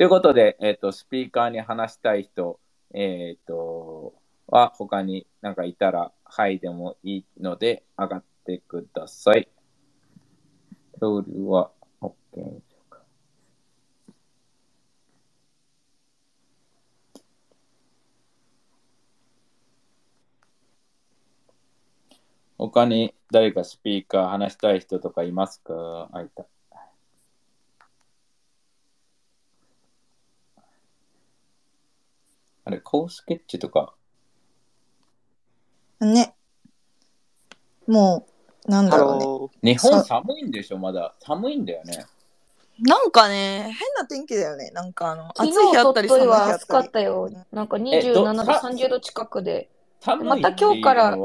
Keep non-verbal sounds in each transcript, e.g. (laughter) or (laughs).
ということで、えっ、と、スピーカーに話したい人、えっ、と、は他になんかいたら、はいでもいいので、上がってください。それは、OK でしょうか。他に誰かスピーカー話したい人とかいますか？あいた。あれ、コースケッチとか。ね。もう、なんだろうね。ロ日本寒いんでしょまだ。寒いんだよね。なんかね、変な天気だよね。なんかあの、暑い日あったり寒い日あっ暑かたり。ったよ。なんかえ27ど度、さ30度近くで。寒いまた今日から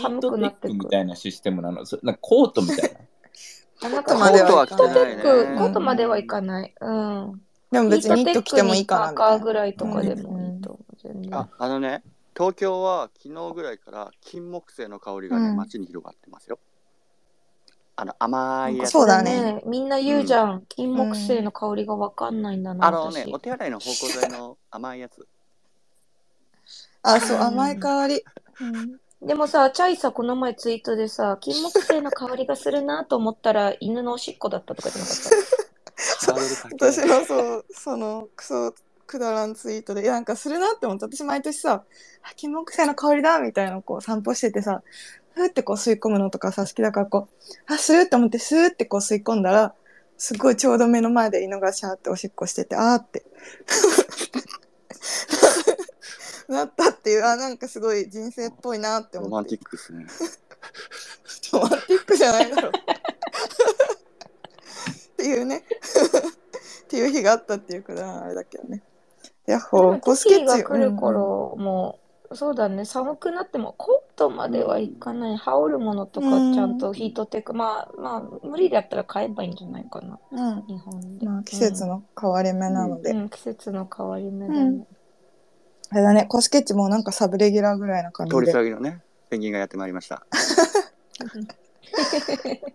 寒くなってくクみたいなシステムなの。そなんかコートみたいな。(laughs) コートまではいかないコートまではいかない。うん。でも別にニット着てもいいかなみたいな。パーカーぐらいとかでもいいと思う。全然ああのね東京は昨日ぐらいから金木犀の香りがね、うん。街に広がってますよ。あの甘いやつ。そうだね。みんな言うじゃん。金木犀の香りがわかんないん。だな、あのね私お手洗いの芳香剤の甘いやつ。あ、そう、うん甘い香り。うん。でもさ、チャイさ、この前ツイートでさ、金木犀の香りがするなと思ったら、犬のおしっこだったとか言ってなかっ私のそう、その、クソ、くだらんツイートで、いや、なんかするなって思って、私毎年さ、あ金木犀の香りだみたいなこう散歩しててさ、ふーってこう吸い込むのとかさ、好きだからこう、あ、するって思って、スーってこう吸い込んだら、すごいちょうど目の前で犬がシャーっておしっこしてて、あーって。(laughs) なったっていう、あ、なんかすごい人生っぽいなってロマン思って。ティックですね (laughs) ロマンティックじゃないだろう。っていうね。っていう日があったっていうくだらんあれだけどね。ヤッでホー、もコスケッが来る頃、もう、そうだね、寒くなってもコートまではいかない。羽織るものとかうんちゃんとヒートテック、まあ、まあ、無理だったら買えばいいんじゃないかな、うん。うん。日本で。まあ、季節の変わり目なので。うん、季節の変わり目だうんね。あれだね、コスケッチもなんかサブレギュラーぐらいな感じ通りすで。がりのねペンギンがやってまいりました (laughs)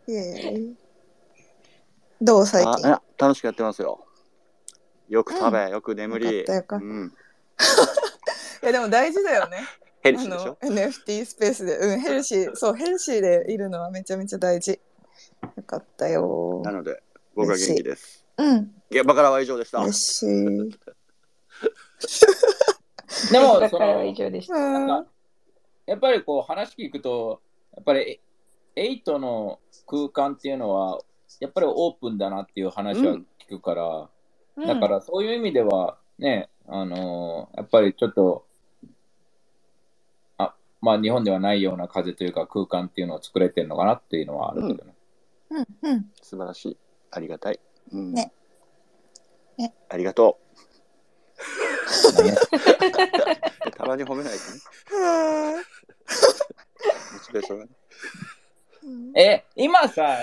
イエーイどう最あ近あ楽しくやってますよよく食べ、よく眠りよかったよかったうん、(laughs) いやでも大事だよね。(laughs) ヘルシーでしょ？NFT スペースで。うん、ヘルシー。そう、ヘルシーでいるのはめちゃめちゃ大事。よかったよな。ので僕は元気ですうん、現場からは以上でした嬉しい。でも、その以上でした。やっぱりこう話聞くと、やっぱり8の空間っていうのは、やっぱりオープンだなっていう話は聞くから、だからそういう意味では、ね、あのーやっぱりちょっと、あまあ日本ではないような風というか空間っていうのを作れてるのかなっていうのはあるけどね。うん、うん。素晴らしい。ありがたい、うん。ね。ね。ありがとう。(laughs) (laughs) たまに褒めないとね。は (laughs) モチベーションがね。いえ、今さ、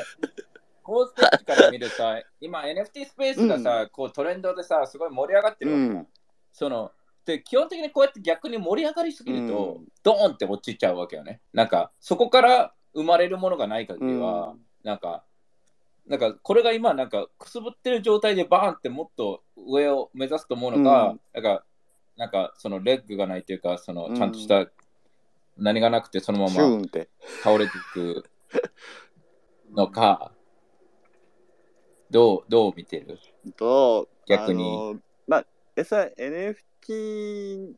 コースケッチから見るさ、今 NFT スペースがさ、こうトレンドでさ、すごい盛り上がってるわけ。ようん。そので基本的にこうやって逆に盛り上がりすぎると、うん。ドーンって落ちちゃうわけよね。なんかそこから生まれるものがない限りは、うん。なんかなんかこれが今なんかくすぶってる状態でバーンってもっと上を目指すと思うのか、うん。なんかなんかそのレッグがないというかそのうんちゃんとした何がなくてそのまま倒れていくのか、どうどう見てる？と逆に。あのまあ NFT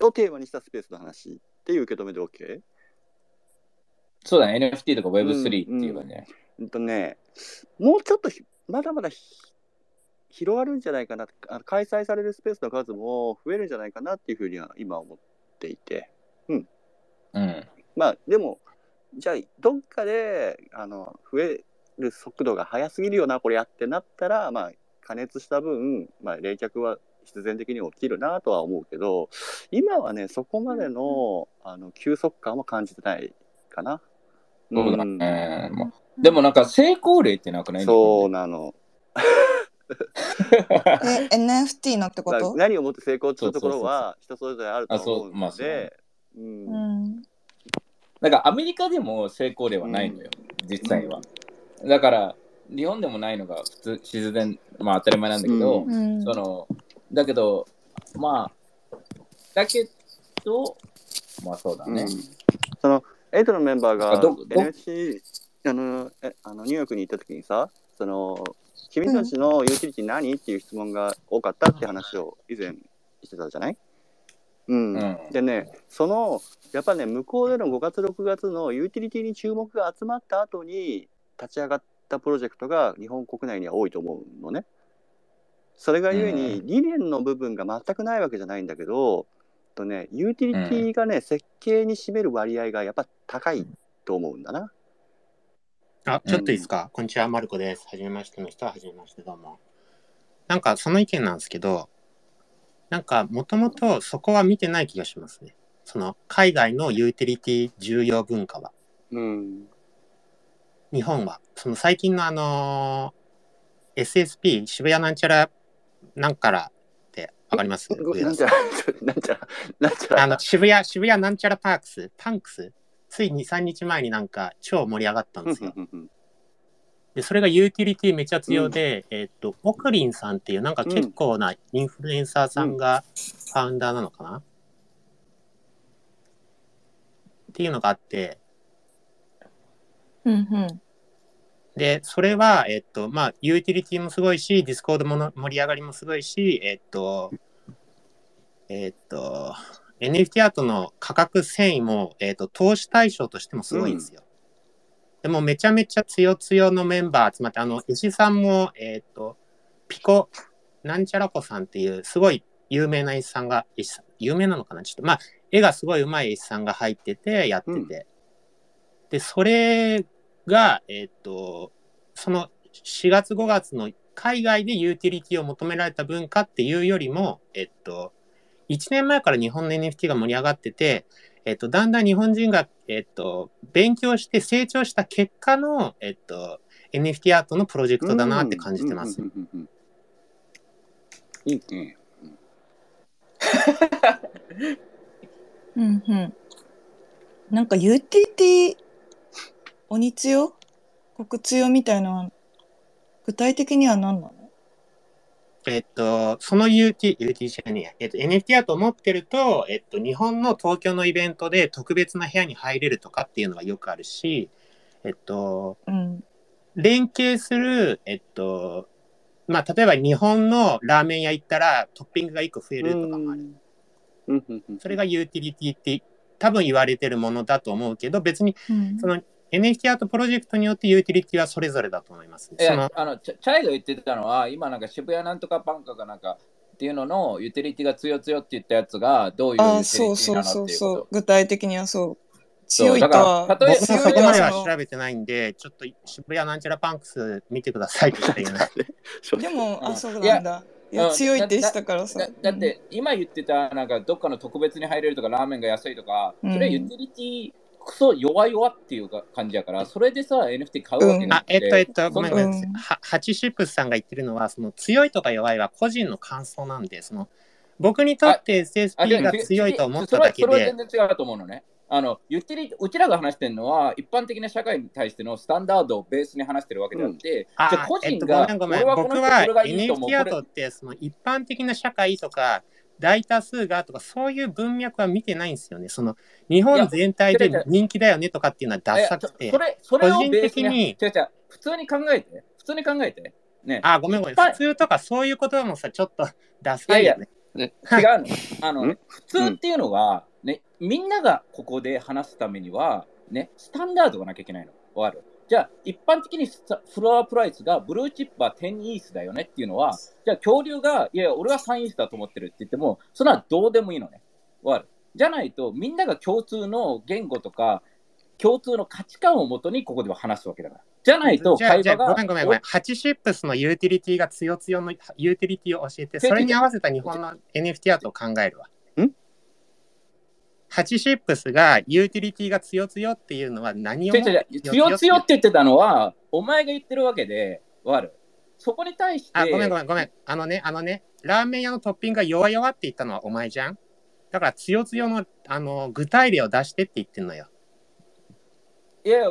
をテーマにしたスペースの話っていう受け止めで OK? そうだね。NFT とか Web3 っていうかね。うんとねもうちょっとひまだまだひ広がるんじゃないかな開催されるスペースの数も増えるんじゃないかなっていうふうには今思っていて。うん。まあでもじゃあどっかであの増える速度が速すぎるよなこれやってなったらまあ加熱した分、まあ、冷却は必然的に起きるなとは思うけど今はねそこまでの,、あの急速感は感じてないかな。そうだんね。まあでもなんか成功例ってなくない？そうなの。(laughs) え、NFT のってこまあと何をもって成功っていうところは人それぞれあると思うあそうまあそうので、うんうん。なんかアメリカでも成功例はないのよ、実際は。だから、日本でもないのが普通、自然、まあ当たり前なんだけど、うん。その、だけど、まあ、だけど、まあそうだね。うん。そのエイトのメンバーがあどど NSC あのえあのニューヨークに行った時にさその君たちのユーティリティ何っていう質問が多かったって話を以前してたじゃない？うん、うん。でねそのやっぱね向こうでの5月6月のユーティリティに注目が集まった後に立ち上がったプロジェクトが日本国内には多いと思うのね。それがゆえにう理念の部分が全くないわけじゃないんだけど、とね、ユーティリティがね、設計に占める割合がやっぱ高いと思うんだな。あ、ちょっといいですか、こんにちは、マルコです。はじめましての人は、はじめまして、どうも。なんか、その意見なんですけど、なんか、もともとそこは見てない気がしますね。その、海外のユーティリティ重要文化は。うん。日本は。その、最近のあのー SSP、渋谷なんちゃら、なんからってわかります？なんちゃら、なんちゃら、なんちゃら。あの、渋谷、渋谷なんちゃらパークス、パンクス、ついに3日前になんか超盛り上がったんですよ。で、それがユーティリティめちゃ強で、えっと、オクリンさんっていうなんか結構なインフルエンサーさんがファウンダーなのかな、っていうのがあって、うんうん。で、それは、えっと、まあ、ユーティリティもすごいし、 Discord もの盛り上がりもすごいし、えっと、えっと、NFT アートの価格遷移も、えっと、投資対象としてもすごいんですよ。でもめちゃめちゃ強強のメンバー集まって、あの、石さんも、えっと、ピコ、なんちゃらこさんっていう、すごい有名な石さんが、石さん、有名なのかな？ちょっと、まあ、絵がすごい上手い石さんが入ってて、やってて。うんで、それが、えっと、その4月5月の海外でユーティリティを求められた文化っていうよりも、えっと、1年前から日本の NFT が盛り上がってて、えっと、だんだん日本人が、えっと、勉強して成長した結果の、えっと、NFT アートのプロジェクトだなって感じてます。いいね。うんうん。なんかユーティリティ、鬼強？国強みたいなのは、具体的には何なの？えっと、その UT、UT じゃねえや、えっと、NFT アートを持ってると、えっと、日本の東京のイベントで特別な部屋に入れるとかっていうのはよくあるし、えっと、うん。連携する、えっと、まあ、例えば日本のラーメン屋行ったらトッピングが1個増えるとかもある。うんうんうん。それがユーティリティって多分言われてるものだと思うけど、別にうん。その NFT アートプロジェクトによってユーティリティはそれぞれだと思います、ね。いそのやあのチャチャイが言ってたのは、今なんか渋谷なんとかバンカーかなんかっていうののユーティリティが強強って言ったやつがどういうユーティリティなそうそうそうのっていうこそう。具体的にはそう。そう強いとはえ僕もばそこまでは調べてないんで、ちょっと渋谷なんちゃらパンクス見てくださいって言ってない。(laughs) でも、あ、うんそうなんだ。いや、うん強いってしたからさとだ。だって今言ってたなんかどっかの特別に入れるとかラーメンが安いとか、うんそれはユーティリティクソ弱々っていうか感じやから、それでさ NFT 買うわけなあく、て、えっと、えっと、ごめんごめん。うんはハチシップスさんが言ってるのは、その強いとか弱いは個人の感想なんで、その僕にとって SSP が強いと思っただけで。それはそれは、全然違うと思うのね。あのユーティリティうちらが話してるのは一般的な社会に対してのスタンダードをベースに話してるわけであって、あじゃあ個えっと、人が、ごめんごめん。僕はこれがいいと思う。NFT アートって、その一般的な社会とか、大多数がとか、そういう文脈は見てないんですよね。その日本全体でいや人気だよねとかっていうのはダサくていやそ。れそれを個人的にに違う違う普通に考えて普通に考えてねあ、ごめんごめん。普通とかそういう言葉もさ、ちょっとダサいよね。ね違うの (laughs) あの、ん？普通っていうのは、ね、みんながここで話すためには、ね、スタンダードがなきゃいけないの。わかる？じゃあ、一般的に floor price が blue chip は10 ETH だよねっていうのは、じゃあ恐竜が、いやいや、俺は3 ETH だと思ってるって言っても、それはどうでもいいのね。わかるじゃないと、みんなが共通の言語とか、共通の価値観をもとにここでは話すわけだから。じゃないと会話が。ごめんごめんごめん。ハチシップスのユーティリティが強強のユーティリティを教えて、それに合わせた日本の NFT アートを考えるわ。んハチシップスがユーティリティが強強っていうのは何を強強って言ってたのは、お前が言ってるわけで、わかるそこに対して、あ、ごめんごめんごめん。あのね、あのね、ラーメン屋のトッピングが弱々って言ったのはお前じゃんだから強強のあの具体例を出してって言ってんのよ。いやいや、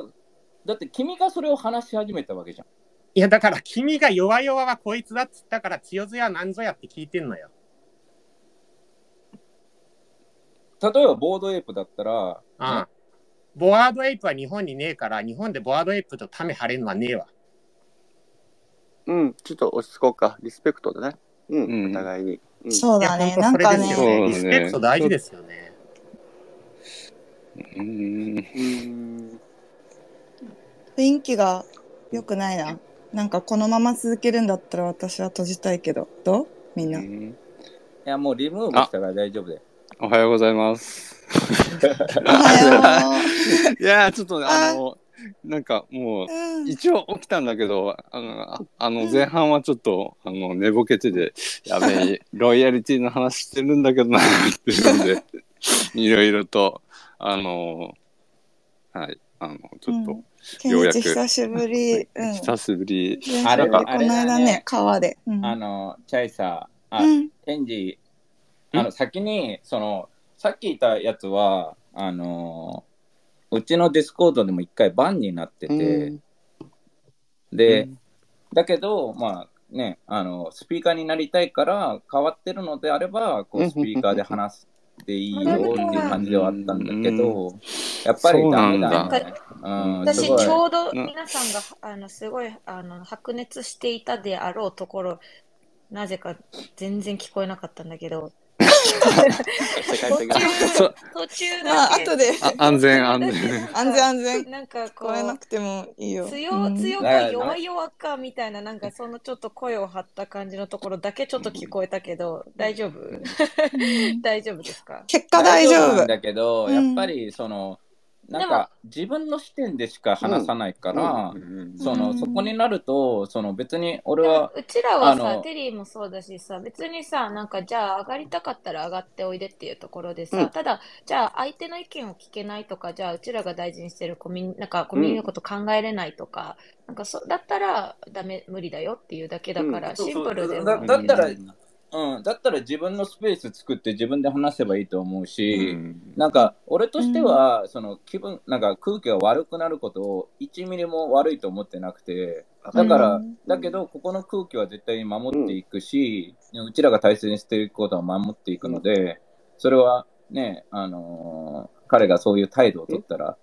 だって君がそれを話し始めたわけじゃん。いや、だから君が弱々はこいつだっつったから強強は何ぞやって聞いてんのよ。例えばボードエイプだったら、ああボワードエイプは日本にねえから、日本でボワードエイプとタメ張れるのはねえわ。うん、ちょっと落ち着こうか。リスペクトだね。うん、うんお互いに。うん、そうだね。なんかね、ね。リスペクト大事ですよね。うーん。うん雰囲気が良くないな。なんかこのまま続けるんだったら私は閉じたいけど、どう？みんな。いやもうリムーブしたから大丈夫で。おはようございます。おはよいやー、ちょっとあの、なんかもうう。、うん。一応起きたんだけど、あの、ああの前半はちょっと、あの、寝ぼけてて、やべえ、(laughs) ロイヤリティの話してるんだけどな、っていうので、いろいろと、あの、はい、あの、ちょっと、ようやく久しぶり。うん。久しぶり、あれこの間ね、川で。うん。あの、チャイさん、あ、うん。ケンジ、あの、先に、その、さっき言ったやつは、あの、うちの Discord でも一回 BAN になってて、うん。で、うん。だけど、まあね、あの、スピーカーになりたいから変わってるのであれば、こううん。スピーカーで話していいよっていう感じではあったんだけど、やっぱりダメだね。うん、私ちょうどうん。皆さんがあのすごいあの白熱していたであろうところなぜか全然聞こえなかったんだけど (laughs) 途中だけ後で。あ安全、安全。安全安全。なんかこ聞こえなうくてもいいよ。強うん強か弱々かみたいななんかそのちょっと声を張った感じのところだけちょっと聞こえたけど大丈夫？(laughs) 大丈夫ですか？結果大丈夫。だけど、うんやっぱりその、なんか自分の視点でしか話さないから、うんその、うん。そこになると、その別に俺は、うちらはさテリーもそうだしさ別にさなんかじゃあ上がりたかったら上がっておいでっていうところでさ、うん。ただじゃあ相手の意見を聞けないとかじゃあうちらが大事にしてるコミなんかコミュニのこと考えれないとか、なんかそだったらダメ無理だよっていうだけだから、うん。シンプルでだったらうん。うん、だったら自分のスペース作って自分で話せばいいと思うし、うん。なんか俺としては、その気分、なんか空気が悪くなることを1ミリも悪いと思ってなくて、だから、うん。だけど、ここの空気は絶対に守っていくし、うちらが大切にしていくことは守っていくので、それはね、あのー彼がそういう態度を取ったら、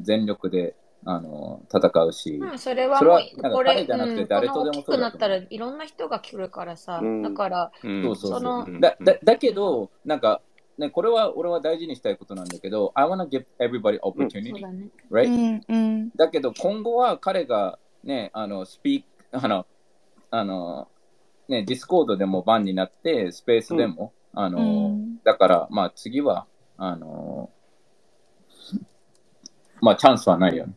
全力で、あのー戦うし、うん、それはそれはもう、なんかこれ、彼じゃなくてうん、誰ことの大きでもそうだと思う。くなったらいろんな人が来るからさ、うん。だから、うん。そうそうそう。だだだけど、なんか、ね、これは俺は大事にしたいことなんだけど、I wanna give everybody opportunity, だね。right? うんうん。だけど今後は彼がね、あの、スピーあの、あの、ね、 Discord でも BAN になって、スペースでも、あの、うん。だから、まあ次は、あの、まあチャンスはないよね。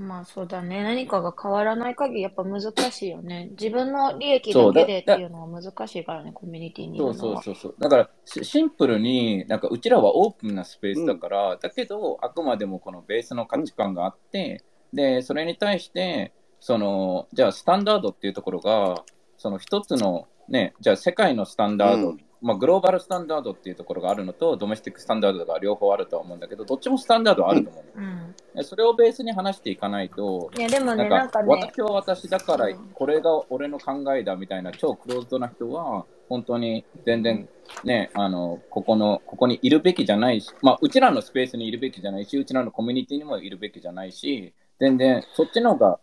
まあそうだね。何かが変わらない限りやっぱ難しいよね。自分の利益だけでっていうのは難しいからね、コミュニティにいそうるのは。そうそうそう。だからシシンプルに、なんかうちらはオープンなスペースだから、だけど、あくまでもこのベースの価値観があって、で、それに対して、その、じゃあスタンダードっていうところが、その一つの、ね、じゃあ世界のスタンダード、うんまあグローバルスタンダードっていうところがあるのと、ドメスティックスタンダードが両方あるとは思うんだけど、どっちもスタンダードはあると思うの、うん。でそれをベースに話していかないと、いやでもね、なんか私は私だからうん。これが俺の考えだみたいな超クローズドな人は本当に全然ねあのここのここにいるべきじゃないしまあうちらのスペースにいるべきじゃないしうちらのコミュニティにもいるべきじゃないし全然そっちの方が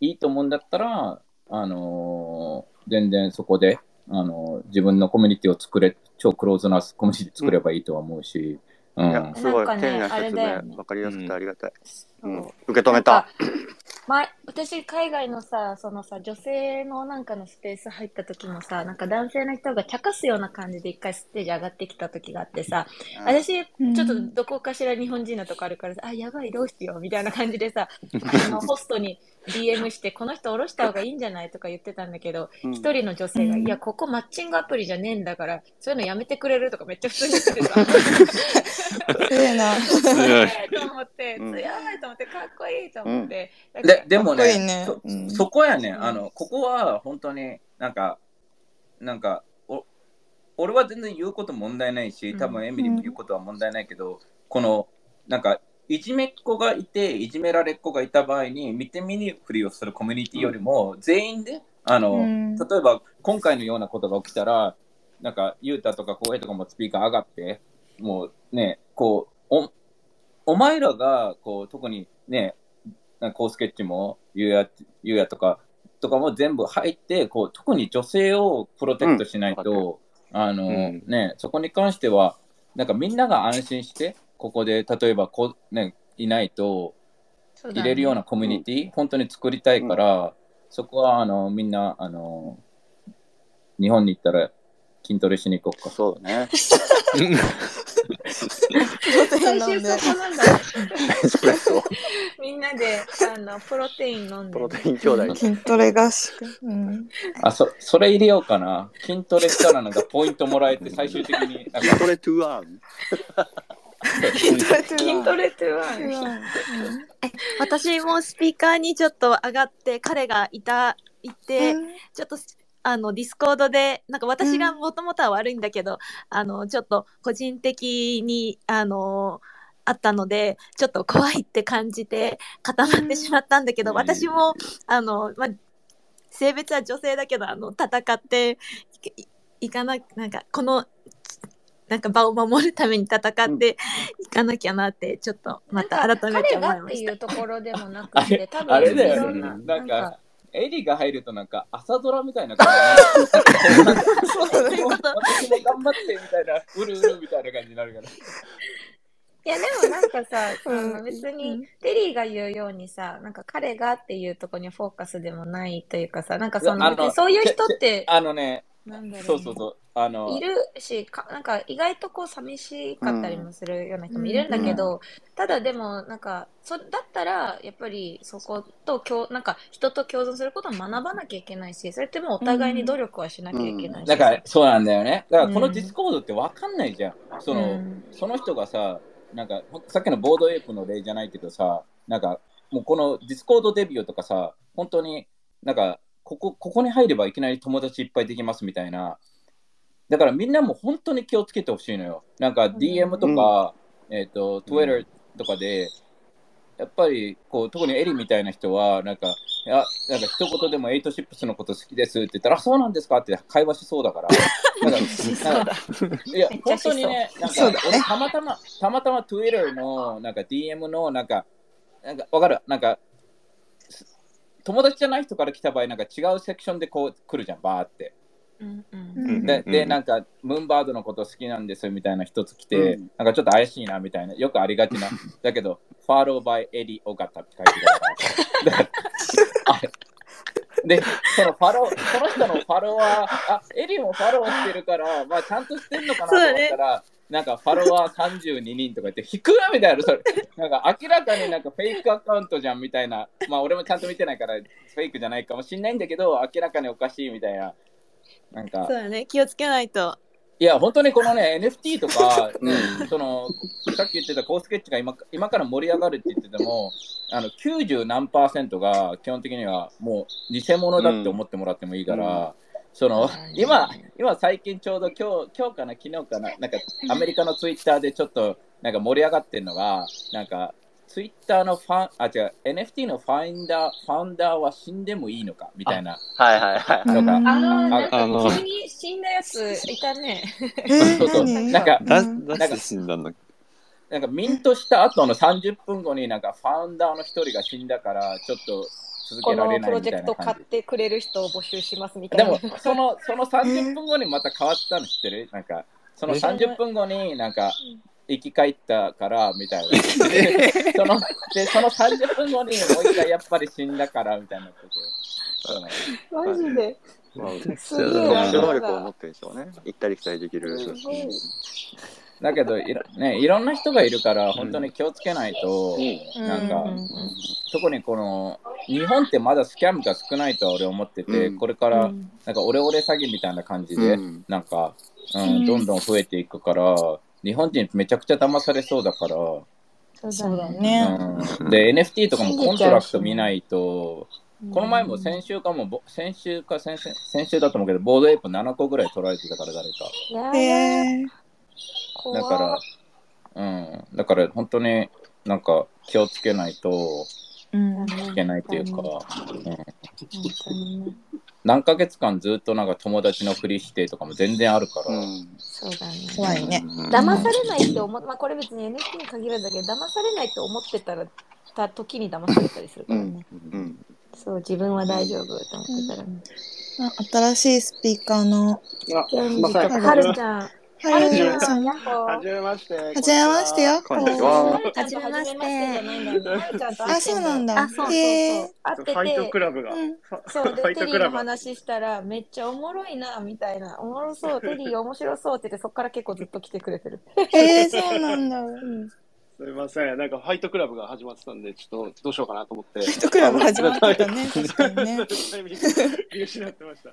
いいと思うんだったらあのー全然そこであのー自分のコミュニティを作れ超クローズなコミュニティ作ればいいとは思うし、うん。いや、すごいね丁寧な説あれだよね。明、わかりやすくてありがたい。うん。受け止めた。前私海外のさそのさ女性のなんかのスペース入った時もさなんか男性の人が茶化すような感じで一回ステージ上がってきた時があってさ私ちうん。ょっとどこかしら日本人のとこあるからさあやばいどうしようみたいな感じでさ (laughs) あのホストに DM してこの人降ろした方がいいんじゃないとか言ってたんだけどうん。一人の女性が、うん。いや、ここマッチングアプリじゃねえんだから、そういうのやめてくれるとかめっちゃ普通に言ってさ、(laughs) 強いな。強い。(laughs) と思って、うん。強いと思って、かっこいいと思って。ででもねね。そうん。そこやね、うん。あのここは本当になんかなんかお俺は全然言うこと問題ないし多分エミリーも言うことは問題ないけど、このなんかいじめっ子がいて、いじめられっ子がいた場合に、見て見ぬふりをするコミュニティよりも、全員で、あの、うん。例えば今回のようなことが起きたら、なんか、ゆうたとか浩平とかもスピーカー上がって、もうね、こう、おお前らが、こう、特にね、なんかコースケッチも、ゆうや、ゆうやとか、とかも全部入って、こう、特に女性をプロテクトしないと、あの、うん。ね、そこに関しては、なんかみんなが安心して、ここで、例えばこう、ね、いないと、入れるようなコミュニティ、本当に作りたいから、そこは、あの、みんな、あの、日本に行ったら筋トレしに行こうか。そうだね。(laughs) 最終そこなんだね。エスプレッソ、みんなで、あの、プロテイン飲んで。プロテイン兄弟。筋トレ合宿。うん。あ、そ、それ入れようかな。筋トレしたらなんかポイントもらえて、最終的になんか筋トレトゥーアーン。筋トレトゥ筋トレってはトゥーン私もスピーカーにちょっと上がって彼がいたいて、うんちょっとあのディスコードでなんか私がもともとは悪いんだけど、あのちょっと個人的にあのあったのでちょっと怖いって感じて固まってしまったんだけど、うん私もあの、まあ、性別は女性だけどあの戦っていいかななんかこのなんか場を守るために戦っていかなきゃなってちょっとまた改めて彼が思いましたっていう。ところでもなあくて、れ多分あれだいろん。な、なんか、エリーが入るとなんか朝ドラみたいな感じなんかそうこと。私も頑張ってみたいな、うるうるみたいな感じになるから。いやでもなんかさ、あうんの別にテリーが言うようにさ、なんか彼がっていうところにフォーカスでもないというかさ、なんかそのあのそういう人って、あのね、なんだろうねそうそうそう。あのい、るしか、なんか意外とこう寂しかったりもするような人もいるんだけど、ただでもなんかそだったらやっぱりそこと共なんか人と共存することを学ばなきゃいけないしそれってもうお互いに努力はしなきゃいけないしだからそうなんだよね。だからこのうん Discord ってわかんないじゃん。その、うんその人がさ、なんかさっきの Bored Ape の例じゃないけどさ、なんかもうこの Discord デビューとかさ、本当になんかここここに入ればいきなり友達いっぱいできますみたいな。だからみんなも本当に気をつけてほしいのよ。なんか DM とか、えっ、と、Twitter とかで、やっぱりこう特にエリみたいな人は、なんか、いや、なんか一言でもエイトシップスのこと好きですって言ったら、あ、そうなんですかって会話しそうだから。(laughs) いや本当にね、なんか俺たまたま、たまたま Twitter のなんか DM のなんか、なんかわかる？なんか、す友達じゃない人から来た場合、なんか違うセクションでこう来るじゃん、バーって。うんうん。うんで、でうん。なんか、ムーンバードのこと好きなんですみたいな一つ来て、うん。なんかちょっと怪しいなみたいな、よくありがちな。(laughs) だけど、ファローバイエリ・オガタって書いてあれ (laughs) で、そのファロー、その人のファロワー、あ、エリもファローしてるから、まあちゃんとしてんのかなと思ったら、なんかファロワー32人とか言って、引くなみたいな、それ。なんか明らかになんかフェイクアカウントじゃんみたいな。まあ俺もちゃんと見てないから、フェイクじゃないかもしんないんだけど、明らかにおかしいみたいな。なんかそう、だね気をつけないと。いや、本当にこのね、NFT とか、ねうその、さっき言ってたコースケッチが今今から盛り上がるって言ってても、あの90何パーセントが基本的にはもう偽物だって思ってもらってもいいから、その今、今最近ちょうど今日今日かな、昨日かな、なんかアメリカのツイッターでちょっとなんか盛り上がってるのが、なんかツイッターのファン、あ、違う、NFT のファインダー、ファウンダーは死んでもいいのかみたいな。はいはいはい。とかうん。あのなんかあの急に死んだやついたね。えーそうそう。何なんかだうん。出して死んだんだっけ？なんかミントした後の30分後になんかファウンダーの一人が死んだからちょっと続こけられのプロジェないみたいクト買っな感じ。てくれる人を募集しますみたいなでもそのその30分後にまた変わったの知ってるなんかそのえ30分後になんか生き返ったからみたいな。(laughs) そのでその30分後にもう一回やっぱり死んだからみたいになってて。そうマジでまあ特な殊能力を持ってるんでしょうね。行ったり来たりできる。すごいだけどいろ, (laughs) ね、いろんな人がいるから本当に気をつけないと、なんかうう特にこの日本ってまだ scam が少ないとは俺思ってて、うん。これからうん。なんかオレオレ詐欺みたいな感じで、うん。なんか、うん、どんどん増えていくから、日本人めちゃくちゃ騙されそうだから、そうだうね。ん、で NFT とかも contract 見ないと、この前も先週かも、ぼ先週か先々先週だと思うけど、 Bored Ape 7個ぐらい取られてたから、誰か。え。だから、うん、だから本当になんか気をつけないとうんいけないというか、うん本当にね。何ヶ月間ずっとなんか友達のふりしてとかも全然あるから、うんそうだね。怖いね。騙されないって思っまあこれ別に NFT に限らずだけど、騙されないと思ってたら、た時に騙されたりするからね。うんそう、自分は大丈夫と思ってたらね。あ新しいスピーカーのあ、すいません。とはるちゃん。はるちゃん、さん。ヤッホーはじめまして。はじめましてよ。こんにちははるちゃんと初めましてあ、そうなんだ。あそうそうへえ。会ってファイトクて、ラブが。そう、ァで、テリーの。話したら、めっちゃおもろいな、みたいな。おもろそう、テリー面白そうって言って、そっから結構ずっと来てくれてる。へえ、そうなんだ。すみません。なんかファイトクラブが始まってたんで、ちょっとどうしようかなと思って。ファイトクラブ始まってた (laughs) ね。確かにね。見失ってました。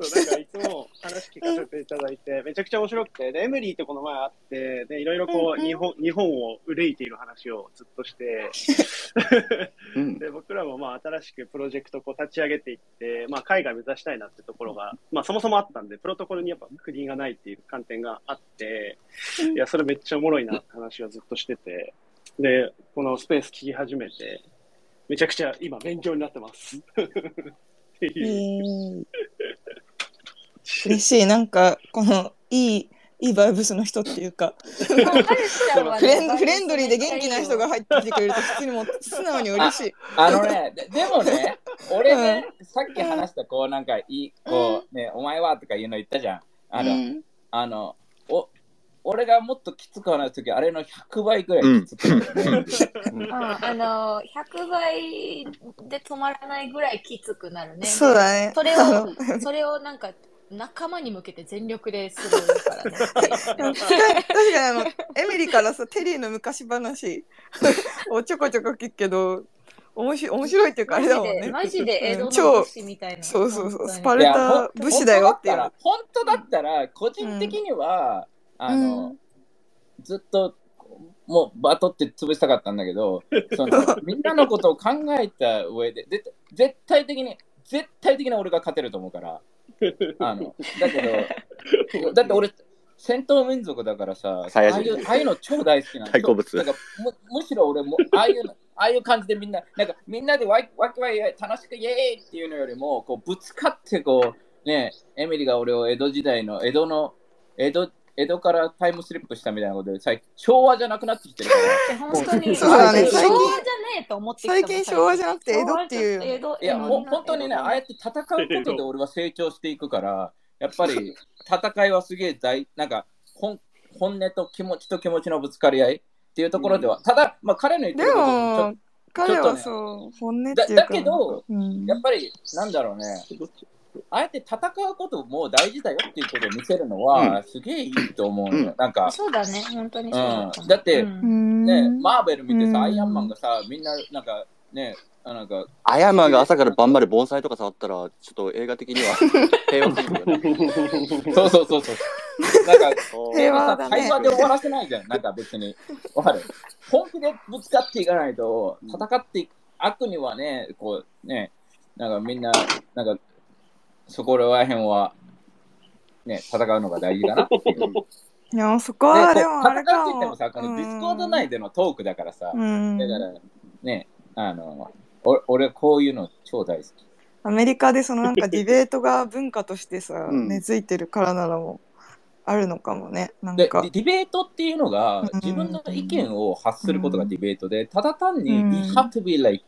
そう、なんかいつも話聞かせていただいて、めちゃくちゃ面白くて、で、エミリーとこの前会って、で、いろいろこう、うんうん。日本、日本を憂いている話をずっとして、うん。で、僕らもまあ新しくプロジェクトをこう立ち上げていって、まあ海外目指したいなってところが、まあそもそもあったんで、プロトコルにやっぱ国がないっていう観点があって、いや、それめっちゃおもろいなって話をずっとしてて、で、このスペース聞き始めて、めちゃくちゃ今勉強になってます。ってへいう。え嬉しい。なんか、この、いい、いいバイブスの人っていうか、フレンフレンドリーで元気な人が入ってきてくれると、普通にもう素直に嬉しい。あのね、ででもね、俺ね、さっき話した、こう、なんか、いい、こう、ね、お前はとか言うの言ったじゃん。あの、うんあの、お、俺がもっときつく話すとき、あれの100倍ぐらいきつく。うん、あの、100倍で止まらないぐらいきつくなるね。そうだね。それを、(laughs) それをなんか、仲間に向けて全力でするからね。確かにあの、エミリーからさ、テリーの昔話 (laughs) をちょこちょこ聞くけど、面白い面白いっていうかあれだもんね。マジで江戸のうん超武士みたいな。そうそうそう、スパルタ武士だよっていう。本当だったら、個人的には、あの、ずっと、もうバトって潰したかったんだけど、(laughs) そのみんなのことを考えた上で、絶絶対的に、絶対的に俺が勝てると思うから。(laughs) あのだけど、(laughs) だって俺、戦闘民族だからさ、ああいうああいうの超大好きなの。大好物なんかむむしろ俺も、ああいうの、ああいう感じでみんな、なんかみんなでワイワイワイ楽しくイエーイっていうのよりも、こうぶつかってこう、ね、エミリが俺を江戸時代の、江戸の、江戸、江戸からタイムスリップしたみたいなことで、最昭和じゃなくなってきてるから。本当に。(laughs) そうだね。昭和じゃねえと思って最近昭和じゃなくて江戸っていう。江戸いや、本当にね、ああややって戦うことで俺は成長していくから、やっぱり戦いはすげえ大、なんか本本音と気持ちと気持ちのぶつかり合いっていうところでは、ただ、まあ、彼の言ってでることもちょも、彼はそう、本音っていうか。だだけど、うん。やっぱり、なんだろうね、あえて戦うことも大事だよっていうことを見せるのは、すげえいいと思うのよ。うんなんか、そうだね、本当にそうだううんだってうんうんね、マーベル見てさ、うんアイアンマンがさ、みんな、なんか、ね、あなんか、アヤマンが朝から晩まで盆栽とか触ったら、ちょっと映画的には (laughs) 平和すぎるよね。そうそうそうそう。なんか、平和だね会話で終わらせないじゃん。なんか別に。わかる本気でぶつかっていかないと、戦っていく、悪にはね、こう、ね、なんかみんな、なんか、そこら辺は、ね、戦うのが大事かなっていう。(laughs) いや、そこはででもあれか戦うって言ってもさ、この Discord 内でのトークだからさ、うんだから、ね、あの、お俺こういうの超大好き。アメリカでそのなんかディベートが文化としてさ、うん根付いてるからならもあるのかもね。なんでかデ。ィベートっていうのがうん自分の意見を発することがディベートで、ただ単に、うん you have to be like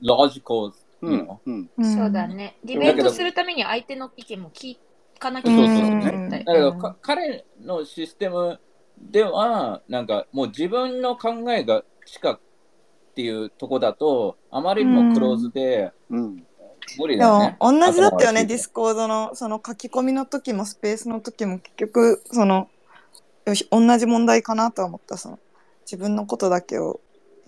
logical, うん。know? うん。うん。そうだ。ね。ディベートするために相手の意見も聞かなきゃいけない。そうそう。だけど、彼のシステムでは、なんかもう自分の考えがしかっていうとこだと、あまりにもクローズでうん。無理でもだよね。同じだったよね、ディスコードのその書き込みの時もスペースの時も結局そのよし同じ問題かなとは思ったその自分のことだけを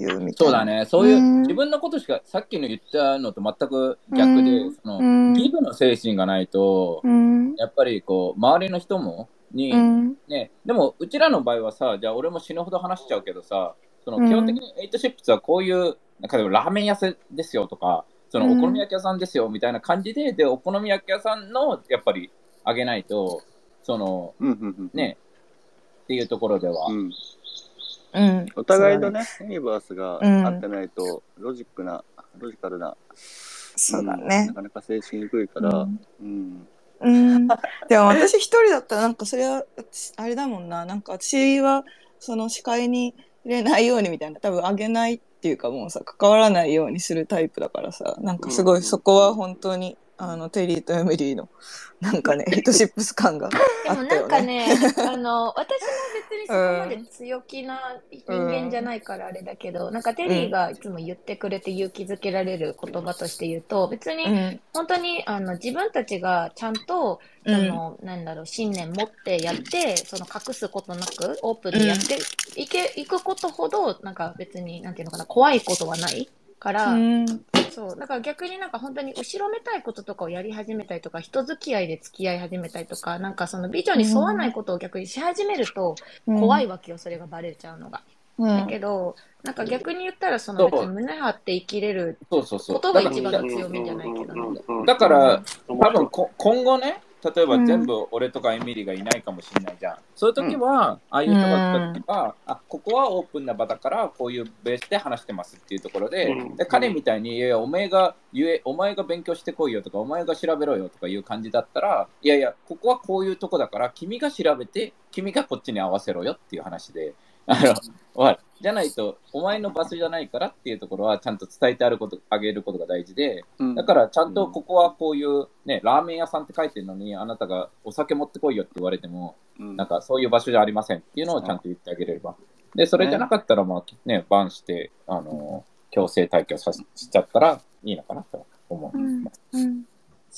言うみたいな。そうだね。そういう、うん自分のことしか、さっきの言ったのと全く逆で、うんその、うんギブの精神がないと、うん。やっぱりこう、周りの人も、に、うん。ね、でも、うちらの場合はさ、じゃあ俺も死ぬほど話しちゃうけどさ、そのうん基本的にエイトシップスはこういう、なんか例えばラーメン屋さんですよとか、そのうんお好み焼き屋さんですよみたいな感じで、で、お好み焼き屋さんの、やっぱり、あげないと、その、ね、っていうところでは、うん。うん。お互いのね、ユニバースがうん。合ってないと、ロジックな、ロジカルな、そうだんねな。かなか成しにくいから、うん。うん。うん、(laughs) でも私一人だったらなんかそれは私あれだもんな。なんか私はその視界に入れないようにみたいな。多分あげないっていうかもうさ関わらないようにするタイプだからさ。なんかすごいそこは本当にあのテリーとエミリーのなんかね (laughs) ヘイトシップス感がであもったよね。なんかね、あの、(laughs) 私も別にそこまで強気な人間じゃないからあれだけど、なんかテリーがいつも言ってくれて勇気づけられる言葉として言うと、別にうん。本当にあの自分たちがちゃんと、うん。その、なんだろう、信念持ってやって、その隠すことなく、オープンでやっていけ、いくことほど、なんか別に、なんていうのかな、怖いことはないから、うんそう。だから逆になんか本当に後ろめたいこととかをやり始めたりとか、人付き合いで付き合い始めたりとか、なんかそのビジョンに沿わないことを逆にし始めると、怖いわけよ、それがバレちゃうのが。うんだけど、なんか逆に言ったら、その胸張って生きれる。ことが一番の強みじゃないけどね。だから、多分分、こ今後ね、例えばうん。全部俺とかエミリーがいないかもしれないじゃん。そういう時は、ああいう人が来た時は、あ、ここはオープンな場だから、こういうベースで話してますっていうところで、うん。で彼みたいに、いやいや、お前が言え、お前が勉強してこいよとか、お前が調べろよとかいう感じだったら、いやいや、ここはこういうとこだから、君が調べて、君がこっちに合わせろよっていう話で、あの、おいじゃないと、お前の場所じゃないからっていうところは、ちゃんと伝えてあること、あげることが大事で、うん。だからちゃんとここはこういうね、ラーメン屋さんって書いてるのに、あなたがお酒持ってこいよって言われても、うん。なんかそういう場所じゃありませんっていうのをちゃんと言ってあげれれば。で、それじゃなかったら、まあね、バンして、あの、強制退去させしちゃったらいいのかなと思う。うん。うん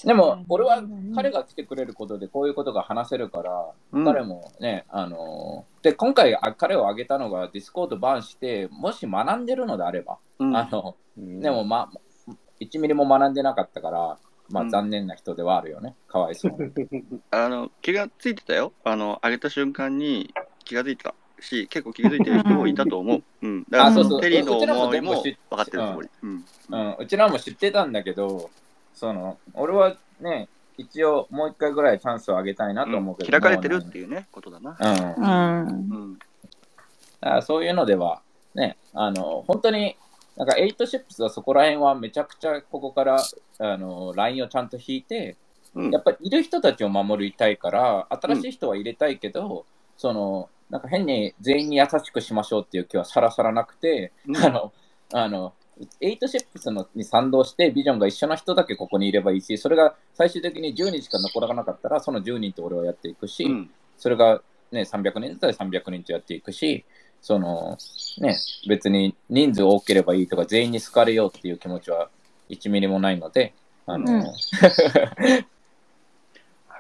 でも、俺は彼が来てくれることでこういうことが話せるから、うん。彼もね、あので、今回あ彼を挙げたのがディスコードバンして、もし学んでるのであれば、うん。あの、でも、まあ、1ミリも学んでなかったから、まあうん。残念な人ではあるよね。かわいそうに。(laughs) あの気がついてたよ。あの上げた瞬間に気がついてた。し結構気づいてる人もいたと思う、(laughs) うん、だからうそう。テリーの思いも分かってるつもり、うん。うん、うちらも知ってたんだけど、その、俺はね、一応もう一回ぐらいチャンスをあげたいなと思うけど、開かれてるっていうねことだな、うん。うん。うん。だからそういうのでは、ね、あの、本当に、なんか、エイトシップスはそこら辺はめちゃくちゃここから、あの、ラインをちゃんと引いて、うん。やっぱりいる人たちを守りたいから、新しい人は入れたいけど、その、なんか変に全員に優しくしましょうっていう気はさらさらなくて、うん。あの、あの、エイトシップスのに賛同して、ビジョンが一緒な人だけここにいればいいし、それが最終的に10人しか残らなかったら、その10人と俺はやっていくし、うん。それが、ね、300人だったら300人とやっていくし、その、ね、別に人数多ければいいとか、全員に好かれようっていう気持ちは1ミリもないので、あの、うん。(laughs)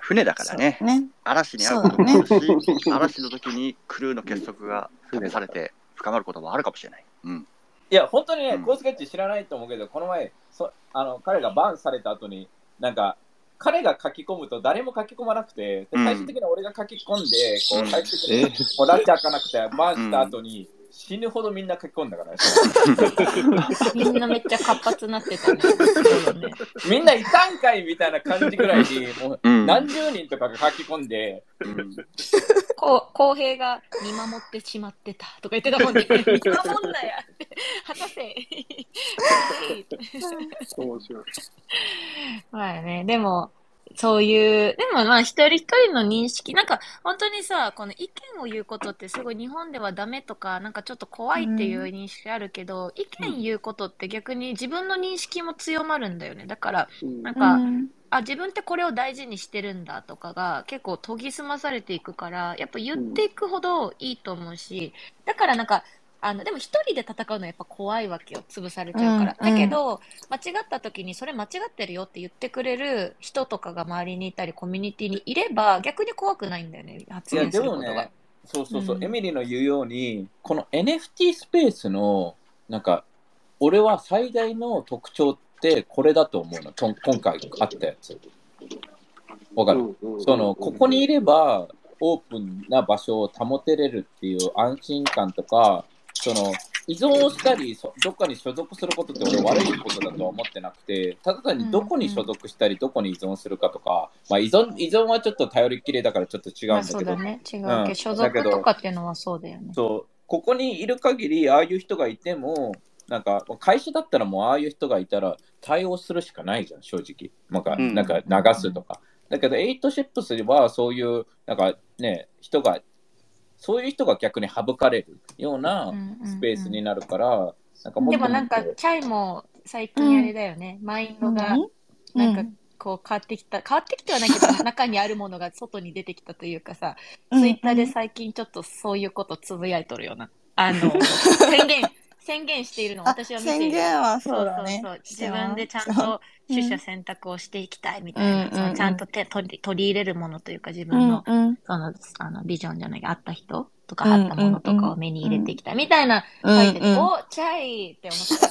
船だからね。ね。嵐に遭うこともあるし、嵐の時にクルーの結束が試されて深まることもあるかもしれない、うん、いや、本当にね、うん。コースケッチ知らないと思うけど、この前、そあの彼がバンされた後に、なんか、彼が書き込むと誰も書き込まなくて、最終的に俺が書き込んで、こうん。う、最終的にもうラッチ開かなくて、バンした後に、死ぬほどみんな書き込んだからね。(laughs) みんなめっちゃ活発になってたね。(laughs) みんないたんかいみたいな感じぐらいに、もううん何十人とかが書き込んで、うんこう、公平が見守ってしまってたとか言ってたもんね。(laughs) 見守んなやって。果たせ。面白い。まあね、でも、そういう、でもまあ一人一人の認識、なんか本当にさ、この意見を言うことってすごい日本ではダメとか、なんかちょっと怖いっていう認識あるけど、意見言うことって逆に自分の認識も強まるんだよね。だから、なんか、うん。あ、自分ってこれを大事にしてるんだとかが結構研ぎ澄まされていくから、やっぱ言っていくほどいいと思うし、だからなんか、あの、でも一人で戦うのはやっぱ怖いわけよ。潰されちゃうから。うんうんだけど、間違った時にそれ間違ってるよって言ってくれる人とかが周りにいたり、コミュニティにいれば逆に怖くないんだよね。発言すでもることがね。、そうそうそう、うんエミリーの言うように、この NFT スペースの、なんか、俺は最大の特徴ってこれだと思うの、とん今回あったやつ。わかる、その、ここにいれば、オープンな場所を保てれるっていう安心感とか、その、依存をしたり、そどっかに所属することって俺悪いことだとは思ってなくて、ただ単にどこに所属したり、どこに依存するかとか、まあ依存、依存はちょっと頼りきりだからちょっと違うんまあだけど、そうだね。違うけど、うん所だけど属とかっていうのはそうだよね。そう。ここにいる限り、ああいう人がいても、なんか会社だったらもうああいう人がいたら対応するしかないじゃん、正直。なんか、うんなんか流すとか。だけど、エイトシップスはそういう、なんかね、人が、そういう人が逆に省かれるようなスペースになるから、なんかもっとでもなんかチャイも最近あれだよね。マインドが、なんかこう変わってきた。変わってきてはないけど、(laughs) 中にあるものが外に出てきたというかさ、うんツイッターで最近ちょっとそういうことつぶやいとるような。あの、(laughs) 宣言、宣言しているの私は見ている。宣言はそうだね。そう自分でちゃんと取捨選択をしていきたいみたいな、うん。そのちゃんと手取り取り入れるものというか自分の、うんうん。そのあのビジョンじゃないあった人とかあったものとかを目に入れていきたいみたいな書いてて、おチャイって思った。